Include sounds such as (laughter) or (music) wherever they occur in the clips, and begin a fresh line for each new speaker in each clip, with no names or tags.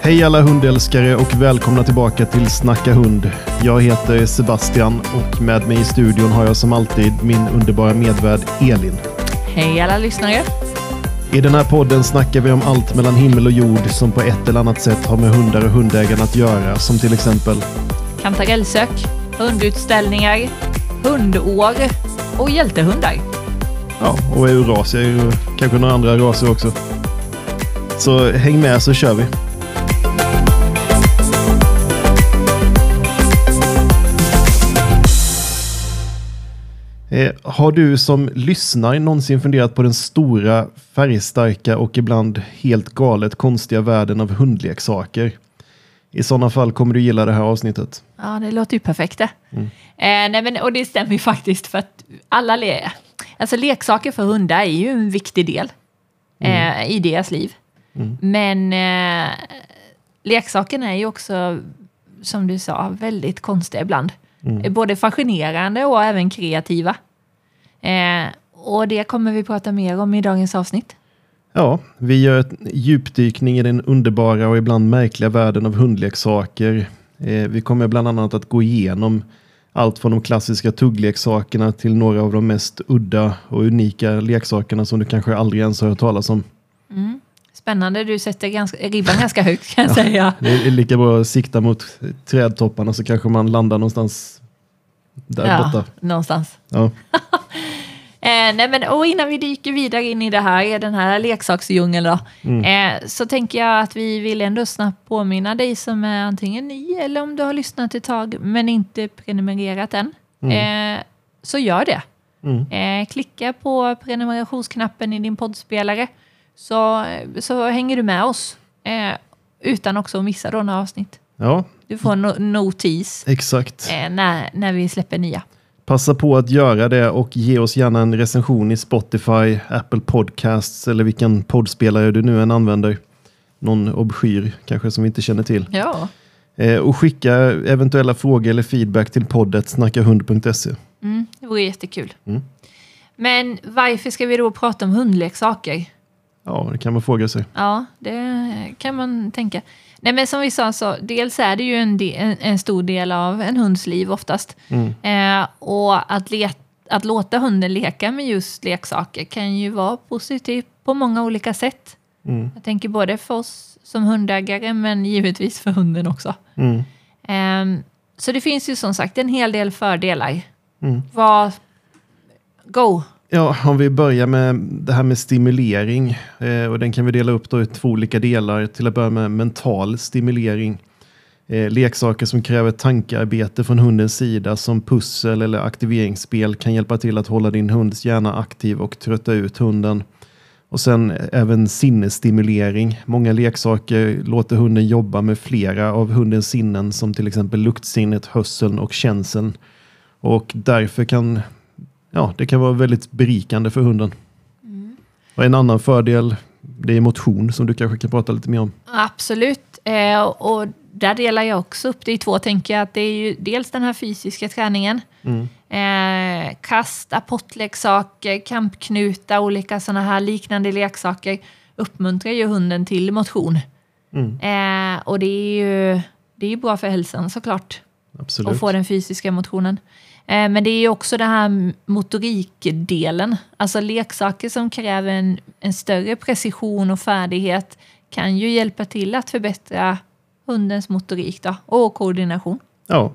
Hej alla hundälskare och välkomna tillbaka till Snacka hund. Jag heter Sebastian och med mig i studion har jag som alltid min underbara medvärd Elin.
Hej alla lyssnare!
I den här podden snackar vi om allt mellan himmel och jord som på ett eller annat sätt har med hundar och hundägarna att göra, som till exempel
Kantarellsök, hundutställningar, hundår och hjältehundar.
Ja, och eurasier och kanske några andra raser också. Så häng med så kör vi. Eh, har du som lyssnar någonsin funderat på den stora, färgstarka och ibland helt galet konstiga världen av hundleksaker? I sådana fall kommer du gilla det här avsnittet.
Ja, det låter ju perfekt det. Mm. Eh, nej, men, och det stämmer ju faktiskt för att alla le alltså, leksaker för hundar är ju en viktig del mm. eh, i deras liv. Mm. Men eh, leksakerna är ju också, som du sa, väldigt konstiga ibland. Mm. Både fascinerande och även kreativa. Eh, och det kommer vi prata mer om i dagens avsnitt.
Ja, vi gör ett djupdykning i den underbara och ibland märkliga världen av hundleksaker. Eh, vi kommer bland annat att gå igenom allt från de klassiska tuggleksakerna till några av de mest udda och unika leksakerna som du kanske aldrig ens har hört talas om.
Mm. Spännande, du sätter ganska, ribban ganska högt kan jag ja, säga.
Det är lika bra att sikta mot trädtopparna så kanske man landar någonstans där ja, borta.
Någonstans. Ja. (laughs) Eh, nej men, och innan vi dyker vidare in i det här, den här leksaksdjungeln då, mm. eh, så tänker jag att vi vill ändå snabbt påminna dig som är antingen ny eller om du har lyssnat ett tag men inte prenumererat än. Mm. Eh, så gör det. Mm. Eh, klicka på prenumerationsknappen i din poddspelare så, så hänger du med oss eh, utan också att missa då några avsnitt.
Ja.
Du får no notis
Exakt.
Eh, när, när vi släpper nya.
Passa på att göra det och ge oss gärna en recension i Spotify, Apple Podcasts eller vilken poddspelare du nu än använder. Någon obskyr kanske som vi inte känner till.
Ja.
Eh, och skicka eventuella frågor eller feedback till poddet snackahund.se.
Mm, det vore jättekul. Mm. Men varför ska vi då prata om hundleksaker?
Ja, det kan man fråga sig.
Ja, det kan man tänka. Nej, men som vi sa, så dels är det ju en, del, en, stor del av en hunds liv oftast. Mm. Eh, och att, let, att låta hunden leka med just leksaker kan ju vara positivt på många olika sätt. Mm. Jag tänker både för oss som hundägare, men givetvis för hunden också. Mm. Eh, så det finns ju som sagt en hel del fördelar. Mm. Vad... Go!
Ja, om vi börjar med det här med stimulering eh, och den kan vi dela upp då i två olika delar. Till att börja med mental stimulering. Eh, leksaker som kräver tankearbete från hundens sida som pussel eller aktiveringsspel kan hjälpa till att hålla din hunds hjärna aktiv och trötta ut hunden. Och sen även sinnesstimulering. Många leksaker låter hunden jobba med flera av hundens sinnen som till exempel luktsinnet, hörseln och känseln. Och därför kan ja, det kan vara väldigt berikande för hunden. Mm. Och en annan fördel, det är motion som du kanske kan prata lite mer om.
Absolut, eh, och där delar jag också upp det i två, tänker jag. Att det är ju dels den här fysiska träningen. Mm. Eh, kast, apportleksaker, kampknutar, olika sådana här liknande leksaker uppmuntrar ju hunden till motion. Mm. Eh, och det är ju det är bra för hälsan såklart.
Absolut.
Att få den fysiska motionen. Eh, men det är också den här motorikdelen. Alltså leksaker som kräver en, en större precision och färdighet kan ju hjälpa till att förbättra hundens motorik då, och koordination.
Ja,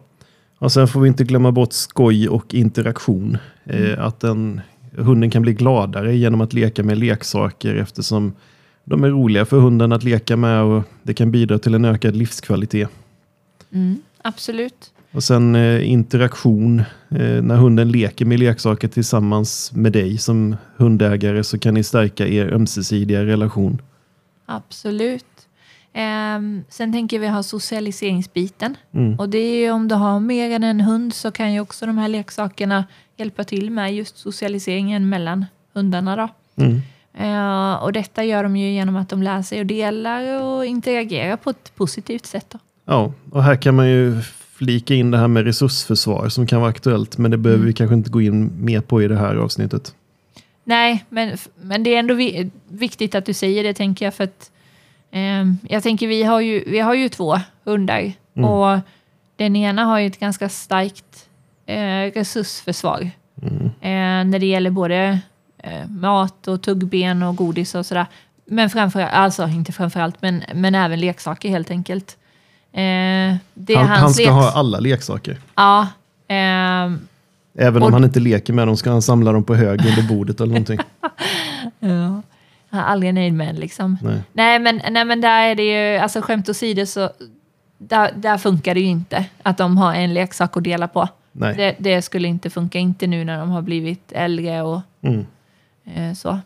och sen får vi inte glömma bort skoj och interaktion. Eh, mm. att den, hunden kan bli gladare genom att leka med leksaker eftersom de är roliga för hunden att leka med och det kan bidra till en ökad livskvalitet.
Mm, absolut.
Och sen eh, interaktion. Eh, när hunden leker med leksaker tillsammans med dig som hundägare så kan ni stärka er ömsesidiga relation.
Absolut. Eh, sen tänker vi ha socialiseringsbiten. Mm. Och det är om du har mer än en hund så kan ju också de här leksakerna hjälpa till med just socialiseringen mellan hundarna. Då. Mm. Eh, och detta gör de ju genom att de lär sig och delar och interagerar på ett positivt sätt. Då.
Ja, och här kan man ju flika in det här med resursförsvar som kan vara aktuellt, men det behöver mm. vi kanske inte gå in mer på i det här avsnittet.
nej, men, men det är ändå vi, viktigt att du säger det, tänker jag. För att, eh, jag tänker, vi har ju, vi har ju två hundar.
Mm.
Och den ena har ju ett ganska starkt eh, resursförsvar.
Mm.
Eh, när det gäller både eh, mat och tuggben och godis och sådär. Men framförallt, alltså inte framförallt, men, men även leksaker helt enkelt. Eh,
Han, han ska ha alla leksaker.
Ja. ehm,
Även
Och-
om han inte leker med dem ska han samla dem på hög under bordet eller någonting. (laughs)
ja. Han är aldrig nöjd med en, liksom.
Nej.
Nej men, nej, men där är det ju, alltså skämt åsido så, där, där funkar det ju inte att de har en leksak att dela på.
Nej.
Det, det skulle inte funka, inte nu när de har blivit äldre och
Mm.
eh, så.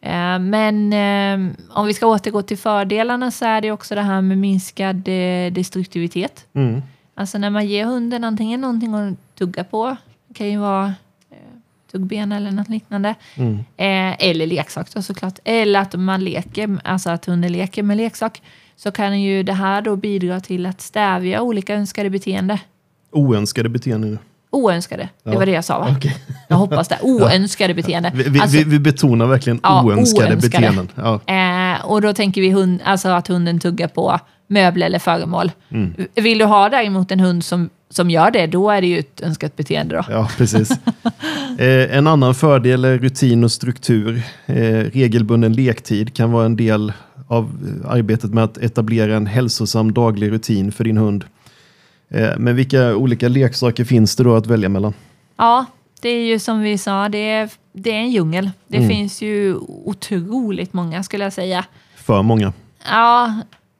Eh, men eh, om vi ska återgå till fördelarna så är det också det här med minskad eh, destruktivitet.
Mm.
Alltså när man ger hunden antingen någonting att tugga på, det kan ju vara tuggben eller något liknande,
Mm.
eller leksak då såklart, eller att man leker, alltså att hunden leker med leksak, så kan ju det här då bidra till att stävja olika önskade beteende.
Oönskade beteenden.
Oönskade, det var det jag sa va?
Okej.
Jag hoppas det. (laughs) Oönskade beteende.
Vi, vi,
Alltså-
vi, betonar verkligen
Ja,
oönskade,
oönskade.
beteenden. Ja.
Eh, och då tänker vi hund, alltså att hunden tuggar på möbler eller föremål.
Mm.
Vill du ha däremot en hund som, som gör det, då är det ju ett önskat beteende då.
Ja, precis. (laughs) Eh, en annan fördel är rutin och struktur. Eh, regelbunden lektid kan vara en del av arbetet med att etablera en hälsosam daglig rutin för din hund. Eh, men vilka olika leksaker finns det då att välja mellan?
Ja, det är ju som vi sa, det är, det är en djungel. Det
Mm.
finns ju otroligt många skulle jag säga.
För många.
Ja,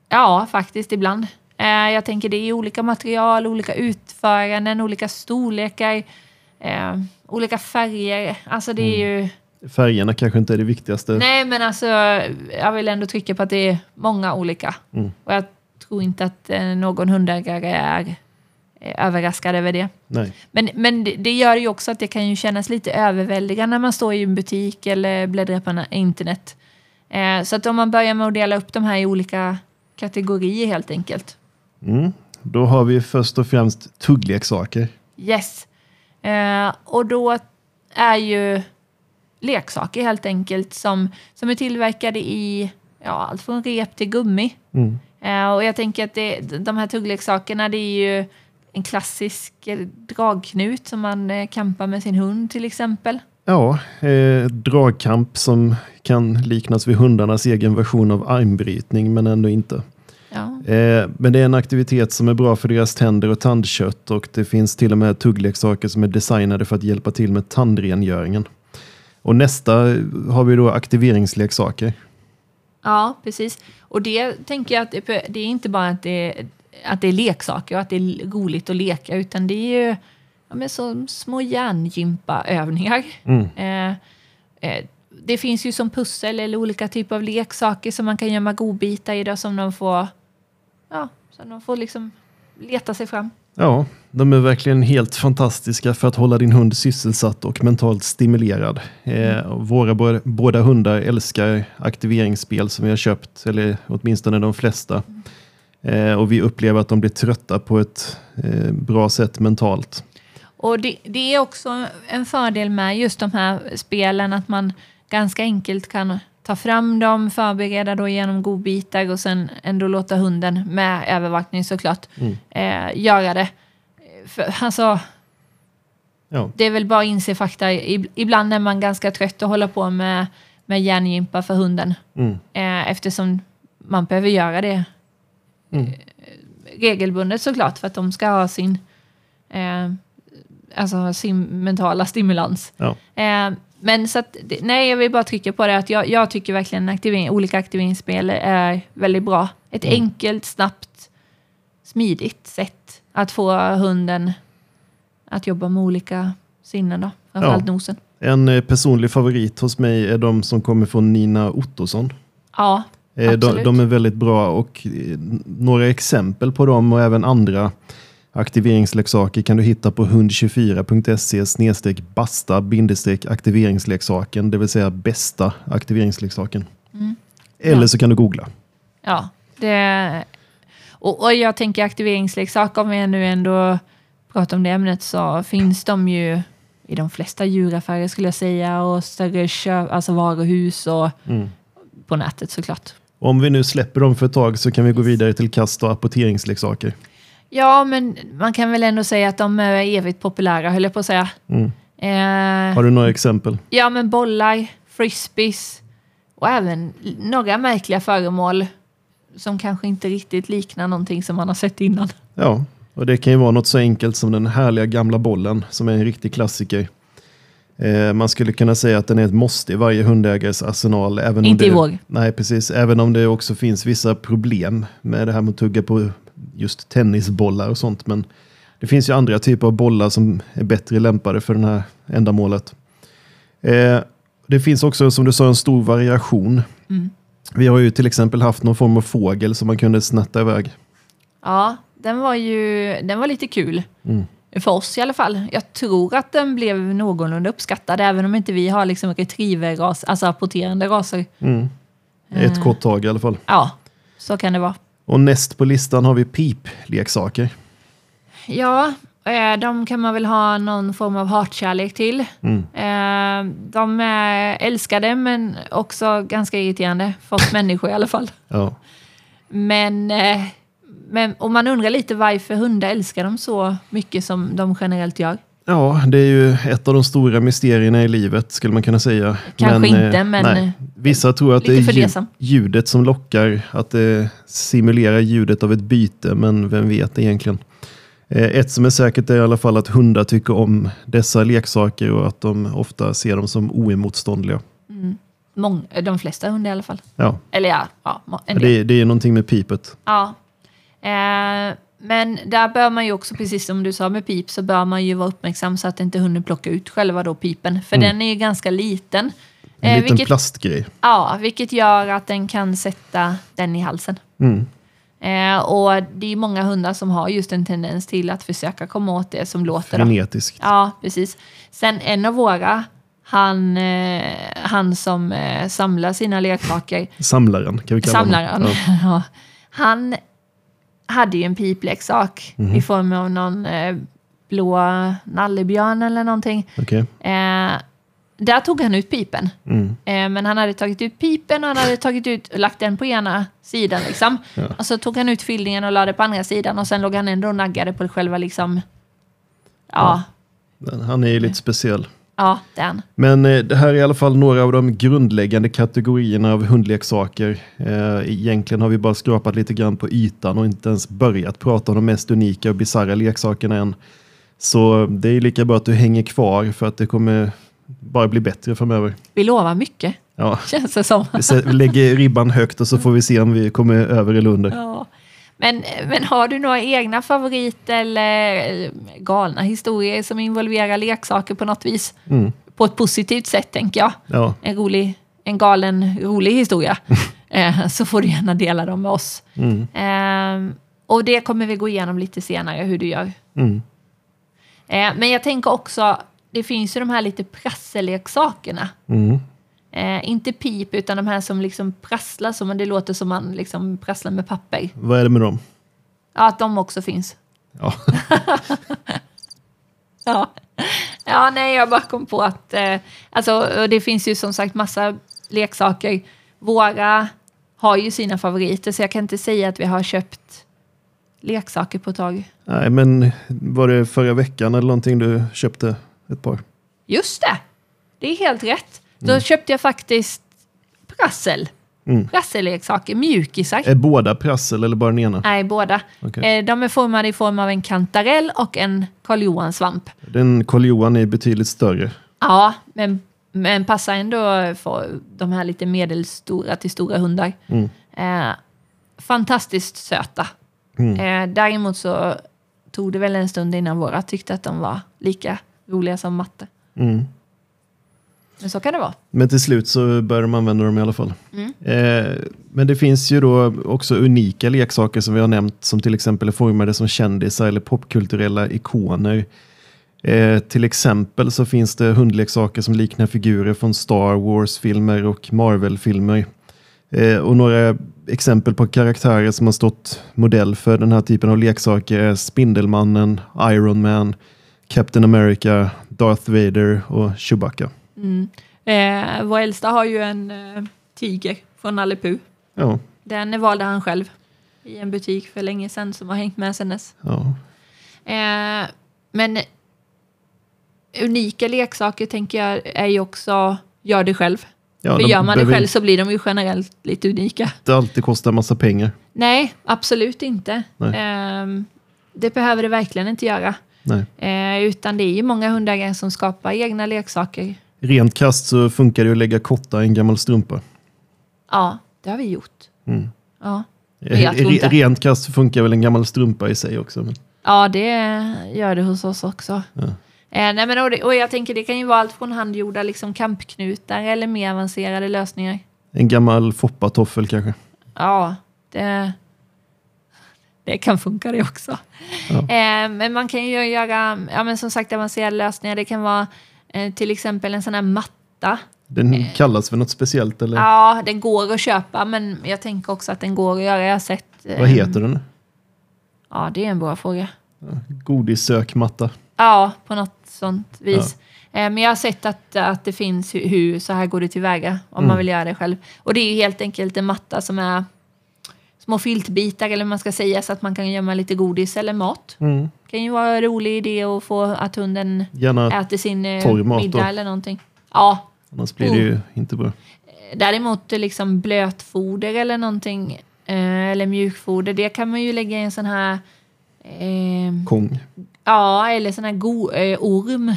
ja faktiskt ibland. Eh, jag tänker det är olika material, olika utföranden, olika storlekar, eh, olika färger. Alltså det är
Mm.
ju...
Färgerna kanske inte är det viktigaste.
Nej, men alltså jag vill ändå trycka på att det är många olika.
Mm.
Och jag tror inte att eh, någon hundägare är eh, överraskad över det.
Nej.
Men, men det, gör ju också att det kan ju kännas lite överväldigande när man står i en butik eller bläddrar på internet. Eh, så att om man börjar med att dela upp de här i olika kategorier helt enkelt.
Mm. Då har vi först och främst tuggleksaker.
Yes. Och då är ju leksaker helt enkelt som, som är tillverkade i ja, allt från rep till gummi.
Mm.
Eh, och jag tänker att det, de här tuggleksakerna det är ju en klassisk dragknut som man eh, kampar med sin hund till exempel.
Ja, eh, dragkamp som kan liknas vid hundarnas egen version av armbrytning men ändå inte.
Ja.
Eh, men det är en aktivitet som är bra för deras tänder och tandkött och det finns till och med tuggleksaker som är designade för att hjälpa till med tandrengöringen. Och nästa har vi då aktiveringsleksaker.
Ja, precis. Och det tänker jag att det, är inte bara att det, att det är leksaker och att det är roligt att leka utan det är ju ja, men så små hjärngympaövningar.
Mm.
Eh, eh, det finns ju som pussel eller olika typer av leksaker som man kan gömma godbitar i då, som de får, ja, som de får liksom leta sig fram.
Ja, de är verkligen helt fantastiska för att hålla din hund sysselsatt och mentalt stimulerad. Eh, våra bo- båda hundar älskar aktiveringsspel som vi har köpt, eller åtminstone de flesta. Eh, och vi upplever att de blir trötta på ett eh, bra sätt mentalt.
Och det, det är också en fördel med just de här spelen att man ganska enkelt kan ta fram dem, förbereda då genom godbitar och sen ändå låta hunden med övervakning såklart
Mm.
eh, göra det. För, alltså,
Ja,
det är väl bara att inse fakta. Ib- Ibland är man ganska trött och håller på med, med hjärngympa för hunden.
mm,
Eh, eftersom man behöver göra det
mm.
regelbundet såklart för att de ska ha sin, eh, alltså sin mentala stimulans.
ja.
Men så att, nej, jag vill bara trycka på det att jag, jag tycker verkligen aktivering, olika aktiveringsspel är väldigt bra. Ett
Mm.
enkelt, snabbt, smidigt sätt att få hunden att jobba med olika sinnen då, framförallt
Ja.
nosen.
En eh, personlig favorit hos mig är de som kommer från Nina Ottosson.
Ja,
Eh, De,
Absolut.
de är väldigt bra och eh, några exempel på dem och även andra aktiveringsleksaker kan du hitta på hund24.se snedstreck basta bindestreck aktiveringsleksaken, det vill säga bästa aktiveringsleksaken.
Mm.
Eller
Ja.
så kan du googla.
Ja, det... Och, och jag tänker aktiveringsleksaker, om vi nu ändå pratar om det ämnet, så finns de ju i de flesta djuraffärer skulle jag säga och större köp, alltså varuhus och
Mm.
på nätet såklart.
Om vi nu släpper dem för ett tag så kan vi gå vidare till kast och apporteringsleksaker.
Ja, men man kan väl ändå säga att de är evigt populära, höll jag på att säga.
Mm.
Eh,
Har du några exempel?
ja, men bollar, frisbees och även några märkliga föremål som kanske inte riktigt liknar någonting som man har sett innan.
Ja, och det kan ju vara något så enkelt som den härliga gamla bollen som är en riktig klassiker. Eh, man skulle kunna säga att den är ett måste i varje hundägares arsenal. Även om
Inte
det,
i vår.
Nej, precis. Även om det också finns vissa problem med det här med att tugga på just tennisbollar och sånt. Men det finns ju andra typer av bollar som är bättre lämpade för det här ändamålet. Eh, det finns också, som du sa, en stor variation.
Mm.
Vi har ju till exempel haft någon form av fågel som man kunde snatta iväg.
Ja, den var ju den var lite kul.
Mm.
För oss i alla fall. Jag tror att den blev någorlunda uppskattad, även om inte vi har liksom retriever-ras, alltså apporterande raser.
Mm. Ett kort tag i alla fall.
Ja, så kan det vara.
Och näst på listan har vi pipleksaker.
Ja, eh, de kan man väl ha någon form av hatkärlek till.
Mm.
Eh, De är älskade, men också ganska irriterande för oss (laughs) människor i alla fall.
Ja.
Men, eh, men om man undrar lite varför hundar älskar dem så mycket som de generellt gör.
ja, det är ju ett av de stora mysterierna i livet skulle man kunna säga.
Kanske
eh,
inte, men,
nej.
Eh,
Vissa tror att det är ljud, ljudet som lockar, att det simulerar ljudet av ett byte, men vem vet egentligen. Eh, Ett som är säkert är i alla fall att hundar tycker om dessa leksaker och att de ofta ser dem som oemotståndliga.
Mång, de flesta hundar i alla fall.
Ja,
Eller ja, ja
det, det är någonting med pipet.
Ja. Eh, men där bör man ju också, precis som du sa med pip, så bör man ju vara uppmärksam så att inte hunden plockar ut själva då pipen. För den är ju ganska liten.
Mm. En
Eh,
liten
vilket,
plastgrej.
ja, vilket gör att den kan sätta den i halsen.
Mm.
Eh, och det är många hundar som har just en tendens till att försöka komma åt det som låter. Då.
Frenetiskt.
Ja, precis. Sen en av våra, han, eh, han som eh, samlar sina leksaker, (laughs)
Samlaren kan vi kalla
samlaren,
honom. (laughs) Ja.
han hade ju en pipleksak
Mhm.
i form av någon eh, blå nallebjörn eller någonting.
Okej.
Där tog han ut pipen.
Mm.
Eh, men han hade tagit ut pipen och han hade tagit ut, lagt den på ena sidan liksom.
Ja.
Och så tog han ut fyllningen och la det på andra sidan och sen låg han ändå och naggade på själva liksom... Ja,
Men Han är ju lite speciell.
ja, den.
Men eh, det här är i alla fall några av de grundläggande kategorierna av hundleksaker. Eh, egentligen har vi bara skrapat lite grann på ytan och inte ens börjat prata om de mest unika och bisarra leksakerna än. Så det är lika bra att du hänger kvar för att det kommer bara bli bättre framöver.
Vi lovar mycket,
Ja,
känns det som.
vi lägger ribban högt och så får vi se om vi kommer över eller under.
Ja. Men, men har du några egna favoriter eller eh, galna historier som involverar leksaker på något vis?
Mm.
På ett positivt sätt, tänker jag.
Ja,
En, rolig, en galen, rolig historia. (laughs) eh, så får du gärna dela dem med oss.
mm.
Eh, och det kommer vi gå igenom lite senare, hur du gör.
Mm.
Eh, men jag tänker också, det finns ju de här lite prasseleksakerna.
Mm.
Eh, inte pip, utan de här som liksom prasslar, som det låter som man liksom prasslar med papper.
Vad är det med dem?
Ja, att de också finns.
Ja. (laughs)
Ja, ja nej, jag bara kom på att eh, alltså, det finns ju som sagt massa leksaker. Våra har ju sina favoriter, så jag kan inte säga att vi har köpt leksaker på ett tag.
Nej, men var det förra veckan eller någonting du köpte ett par?
Just det! Det är helt rätt. Då köpte jag faktiskt prassel.
Mm.
Prasselleksaker, mjukisar.
Är båda prassel eller bara den ena?
Nej, båda.
Okej.
Eh, de är formade i form av en kantarell och en Karl Johan-svamp.
Den Karl Johan är betydligt större.
Ja, men, men passar ändå för de här lite medelstora till stora hundar.
Mm.
Eh, fantastiskt söta.
Mm.
Eh, däremot så tog det väl en stund innan våra tyckte att de var lika roliga som matte.
Mm.
Men så kan det vara.
Men till slut så börjar de använda dem i alla fall.
Mm.
Eh, men det finns ju då också unika leksaker som vi har nämnt som till exempel är formade som kändisar eller popkulturella ikoner. Eh, till exempel så finns det hundleksaker som liknar figurer från Star Wars-filmer och Marvel-filmer. Eh, och några exempel på karaktärer som har stått modell för den här typen av leksaker är Spindelmannen, Iron Man, Captain America, Darth Vader och Chewbacca.
Mm. Eh, vår äldsta har ju en eh, tiger från Nalle.
Ja,
Den valde han själv i en butik för länge sedan som har hängt med sedan dess.
ja.
Eh, men unika leksaker tänker jag är ju också gör det själv.
ja
för gör man det själv så blir de ju generellt lite unika.
inte alltid kosta massa pengar.
Nej, absolut inte.
Nej.
Ehm, det behöver det verkligen inte göra. Eh, utan det är ju många hundägare som skapar egna leksaker.
Rent krasst så funkar det att lägga kotta i en gammal strumpa.
Ja, det har vi gjort.
Mm.
Ja,
Re-. Rent krasst så funkar väl en gammal strumpa i sig också. Men,
ja det gör det hos oss också.
ja.
Eh, nej men, och, det, och jag tänker det kan ju vara allt från handgjorda liksom, kampknutar eller mer avancerade lösningar.
En gammal foppatoffel kanske.
Ja, det, det kan funka det också.
Ja.
Eh, men man kan ju göra, ja men som sagt avancerade lösningar. Det kan vara eh, till exempel en sån här matta.
Den kallas för något speciellt eller?
Eh. Ja, den går att köpa men jag tänker också att den går att göra. Jag har sett. eh,
Vad heter den?
Ja, det är en bra fråga.
Godissökmatta.
Ja, på något sånt vis. Eh, Men jag har sett att, att det finns hur, hur så här går det tillväga om
Mm.
man vill göra det själv. Och det är ju helt enkelt en matta som är små filtbitar eller man ska säga så att man kan gömma lite godis eller mat.
Mm.
Det kan ju vara en rolig idé att få att hunden
Gärna,
äter sin eh, middag eller någonting. Ja,
annars blir det ju inte bra.
däremot eh, liksom blötfoder eller någonting eh, eller mjukfoder, det kan man ju lägga i en sån här eh,
Kong.
ja, eller sån här go, eh, orm.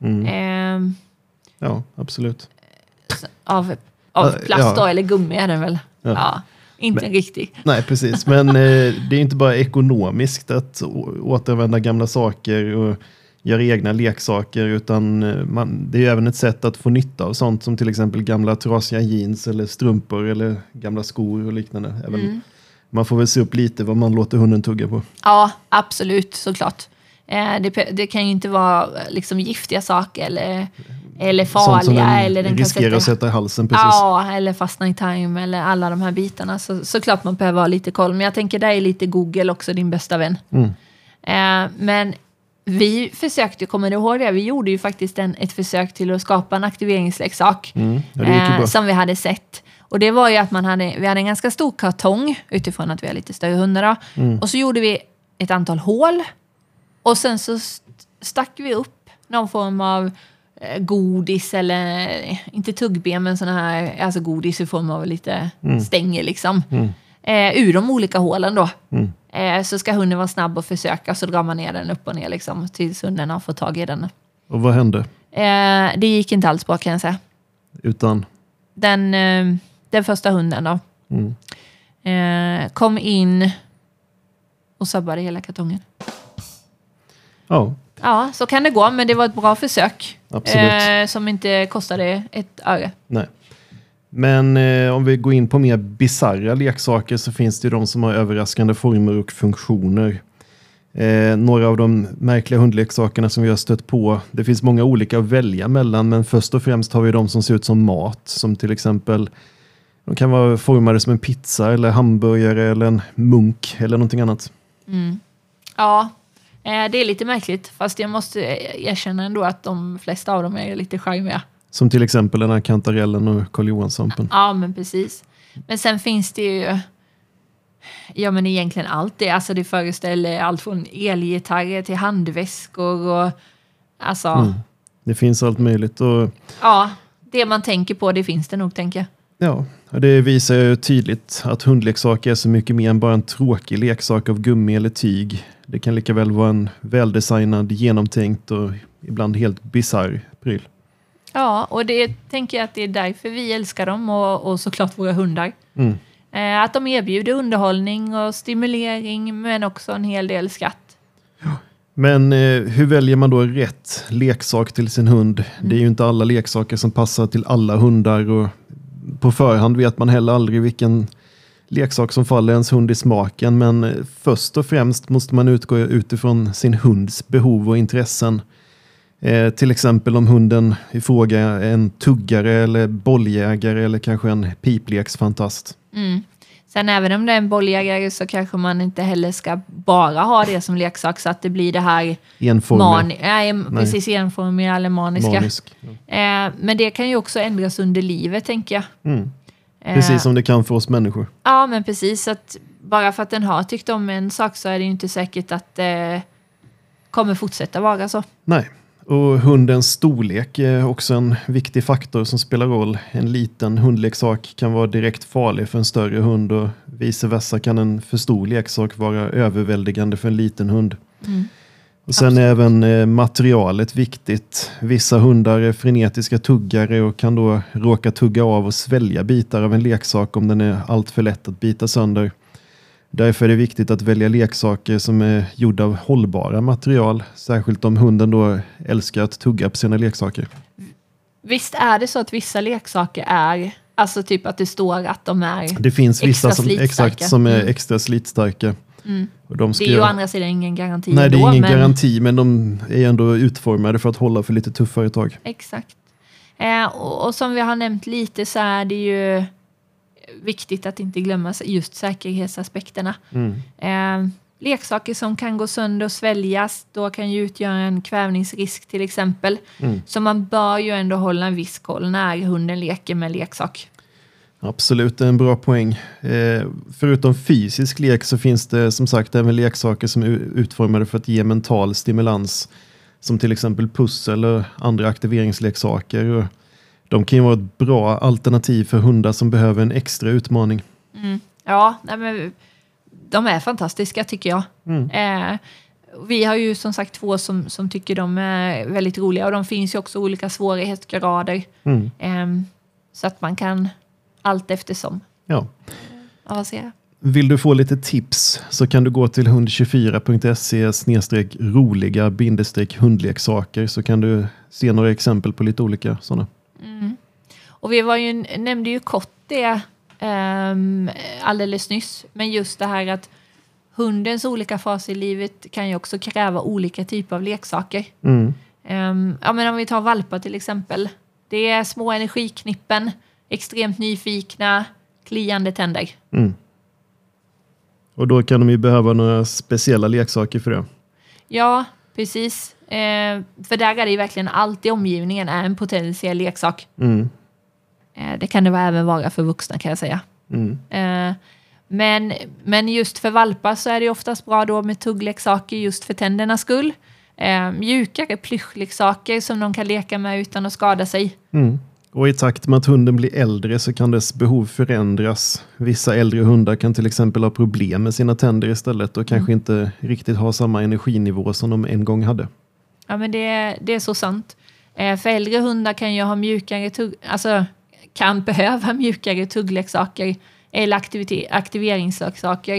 Mm.
Eh,
Ja, absolut.
av, av plast
ja.
då, eller gummi är den väl? Ja.
Ja.
Inte riktig.
Nej, precis. Men eh, det är inte bara ekonomiskt att återanvända gamla saker och göra egna leksaker, utan eh, man, det är även ett sätt att få nytta av sånt som till exempel gamla trasiga jeans eller strumpor eller gamla skor och liknande. Även,
Mm.
Man får väl se upp lite vad man låter hunden tugga på.
Ja, absolut, såklart. Eh, det, det kan ju inte vara eh, liksom giftiga saker eller, eller
Sånt som
farliga.
den
eller den
riskerar
sätta,
att sätta i halsen. Precis.
Ja, eller fastna i time eller alla de här bitarna. Så, såklart man behöver ha lite koll. Men jag tänker där är lite Google också din bästa vän.
Mm.
Eh, men vi försökte, kommer du ihåg det? Vi gjorde ju faktiskt en, ett försök till att skapa en aktiveringsleksak.
Mm. Ja,
eh, som vi hade sett. Och det var ju att man hade, vi hade en ganska stor kartong utifrån att vi har lite större hundar.
Mm.
Och så gjorde vi ett antal hål. Och sen så st- stack vi upp någon form av eh, godis eller, eh, inte tuggben, men såna här, alltså godis i form av lite stänger liksom. Eh, ur de olika hålen då.
Mm.
Eh, så ska hunden vara snabb och försöka, så drar man ner den upp och ner liksom, tills hunden har fått tag i den.
Och vad hände?
Eh, det gick inte alls bra kan jag säga.
Utan,
Den, eh, den första hunden då,
mm.
kom in och sabbade hela kartongen.
Ja,
Ja, så kan det gå, men det var ett bra försök. Eh, som inte kostade ett öre.
nej. Men eh, om vi går in på mer bizarra leksaker så finns det ju de som har överraskande former och funktioner. Eh, några av de märkliga hundleksakerna som vi har stött på. Det finns många olika att välja mellan, men först och främst har vi de som ser ut som mat, som till exempel de kan vara formade som en pizza eller hamburgare eller en munk eller någonting annat.
Ja, eh, det är lite märkligt. Fast jag måste erkänna ändå att de flesta av dem är lite charmiga.
Som till exempel den här kantarellen och Karl Johan-svampen.
Ja, men precis. Men sen finns det ju... Ja, men egentligen allt det. Alltså det föreställer allt från elgitarrer till handväskor och... Alltså,
Mm. Det finns allt möjligt. Och
ja. Det man tänker på, det finns det nog, tänker jag.
Ja, det visar ju tydligt att hundleksaker är så mycket mer än bara en tråkig leksak av gummi eller tyg. Det kan lika väl vara en väldesignad, genomtänkt och ibland helt bisarr pryl.
Ja, och det tänker jag att det är därför vi älskar dem och, och såklart våra hundar.
Mm.
Eh, att de erbjuder underhållning och stimulering, men också en hel del skatt.
Men eh, hur väljer man då rätt leksak till sin hund? Det är ju inte alla leksaker som passar till alla hundar och på förhand vet man heller aldrig vilken leksak som faller ens hund i smaken. Men först och främst måste man utgå utifrån sin hunds behov och intressen. Eh, till exempel om hunden i fråga är en tuggare eller bolljägare eller kanske en pipleksfantast.
Mm. Sen även om det är en bolljägare så kanske man inte heller ska bara ha det som leksak så att det blir det här
Enformiga.
man, nej, precis enformiga eller maniska.
Manisk.
Eh, men det kan ju också ändras under livet tänker jag.
Mm. Precis som det kan för oss människor.
Ja, men precis. Att bara för att den har tyckt om en sak så är det ju inte säkert att det kommer fortsätta vara så.
Nej, och hundens storlek är också en viktig faktor som spelar roll. En liten hundleksak kan vara direkt farlig för en större hund och vice versa kan en för stor leksak vara överväldigande för en liten hund.
Mm.
Och sen
Absolut.
är även eh, materialet viktigt. Vissa hundar är frenetiska tuggare och kan då råka tugga av och svälja bitar av en leksak om den är alltför lätt att bita sönder. Därför är det viktigt att välja leksaker som är gjorda av hållbara material, särskilt om hunden då älskar att tugga på sina leksaker.
Visst är det så att vissa leksaker är, alltså typ att det står att de är,
Det finns vissa som,
slitstarka.
exakt, som är
Mm.
extra slitstarka.
mm.
Och de
det är ju å andra sidan ingen garanti
Nej, det är ingen
men,
garanti, men de är ändå utformade för att hålla för lite tuffare tag.
Exakt. Eh, och, och som vi har nämnt lite så är det ju viktigt att inte glömma just säkerhetsaspekterna.
Mm.
Eh, leksaker som kan gå sönder och sväljas, då kan ju utgöra en kvävningsrisk till exempel.
Mm.
Så man bör ju ändå hålla en viss koll när hunden leker med leksak.
Absolut, det är en bra poäng. Eh, förutom fysisk lek så finns det som sagt även leksaker som är utformade för att ge mental stimulans. Som till exempel pussel och andra aktiveringsleksaker. De kan ju vara ett bra alternativ för hundar som behöver en extra utmaning.
Mm. Ja, nej men, de är fantastiska tycker jag.
Mm.
Eh, vi har ju som sagt två som, som tycker de är väldigt roliga och de finns ju också olika svårighetsgrader.
Mm.
Ehm, så att man kan allt eftersom
Ja.
avancera.
Vill du få lite tips så kan du gå till hund24.se roliga hundleksaker så kan du se några exempel på lite olika sådana.
Mm. Och vi var ju, nämnde ju kort det um, alldeles nyss, men just det här att hundens olika faser i livet kan ju också kräva olika typer av leksaker.
Mm.
Ehm, ja, men om vi tar valpar till exempel. Det är små energiknippen, extremt nyfikna, kliande tänder.
Mm. Och då kan de ju behöva några speciella leksaker för det.
Ja, precis. Eh, för där är det ju verkligen allt i omgivningen är en potentiell leksak.
Mm.
Eh, det kan det vara även vara för vuxna kan jag säga.
Mm.
Eh, men, men just för valpar så är det oftast bra då med tuggleksaker just för tändernas skull. Eh, mjukare plyschleksaker som de kan leka med utan att skada sig.
Mm. Och i takt med att hunden blir äldre så kan dess behov förändras. Vissa äldre hundar kan till exempel ha problem med sina tänder istället och kanske inte riktigt ha samma energinivå som de en gång hade.
Ja, men det, det är så sant. Eh, för äldre hundar kan ju ha mjukare tugg, alltså kan behöva mjukare tuggleksaker eller aktivite- aktiveringsleksaker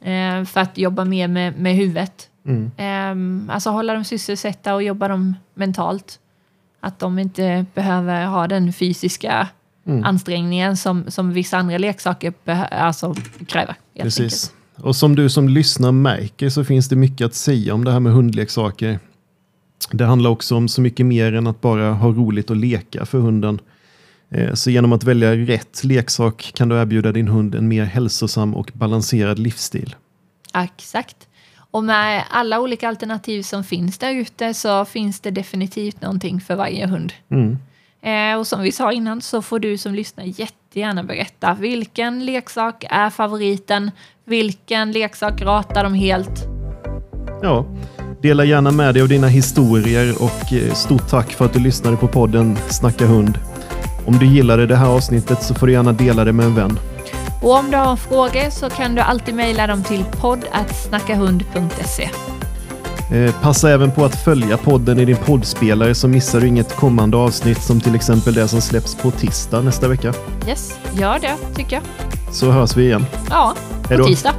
eh, för att jobba mer med, med huvudet.
Mm.
Eh, alltså hålla dem sysselsatta och jobba dem mentalt. Att de inte behöver ha den fysiska
Mm.
ansträngningen som, som vissa andra leksaker alltså, kräver.
Precis.
enkelt.
Och som du som lyssnar märker så finns det mycket att säga om det här med hundleksaker. Det handlar också om så mycket mer än att bara ha roligt och leka för hunden. Eh, Så genom att välja rätt leksak kan du erbjuda din hund en mer hälsosam och balanserad livsstil.
Exakt. Och med alla olika alternativ som finns där ute så finns det definitivt någonting för varje hund.
Mm.
Eh, och som vi sa innan så får du som lyssnar jättegärna berätta vilken leksak är favoriten, vilken leksak ratar de helt.
Ja, dela gärna med dig av dina historier och eh, stort tack för att du lyssnade på podden Snacka hund. Om du gillade det här avsnittet så får du gärna dela det med en vän.
Och om du har frågor så kan du alltid mejla dem till podd.snackahund.se.
Eh, passa även på att följa podden i din poddspelare så missar du inget kommande avsnitt som till exempel det som släpps på tisdag nästa vecka.
Yes, gör det tycker jag.
Så hörs vi igen.
Ja, på
då.
tisdag.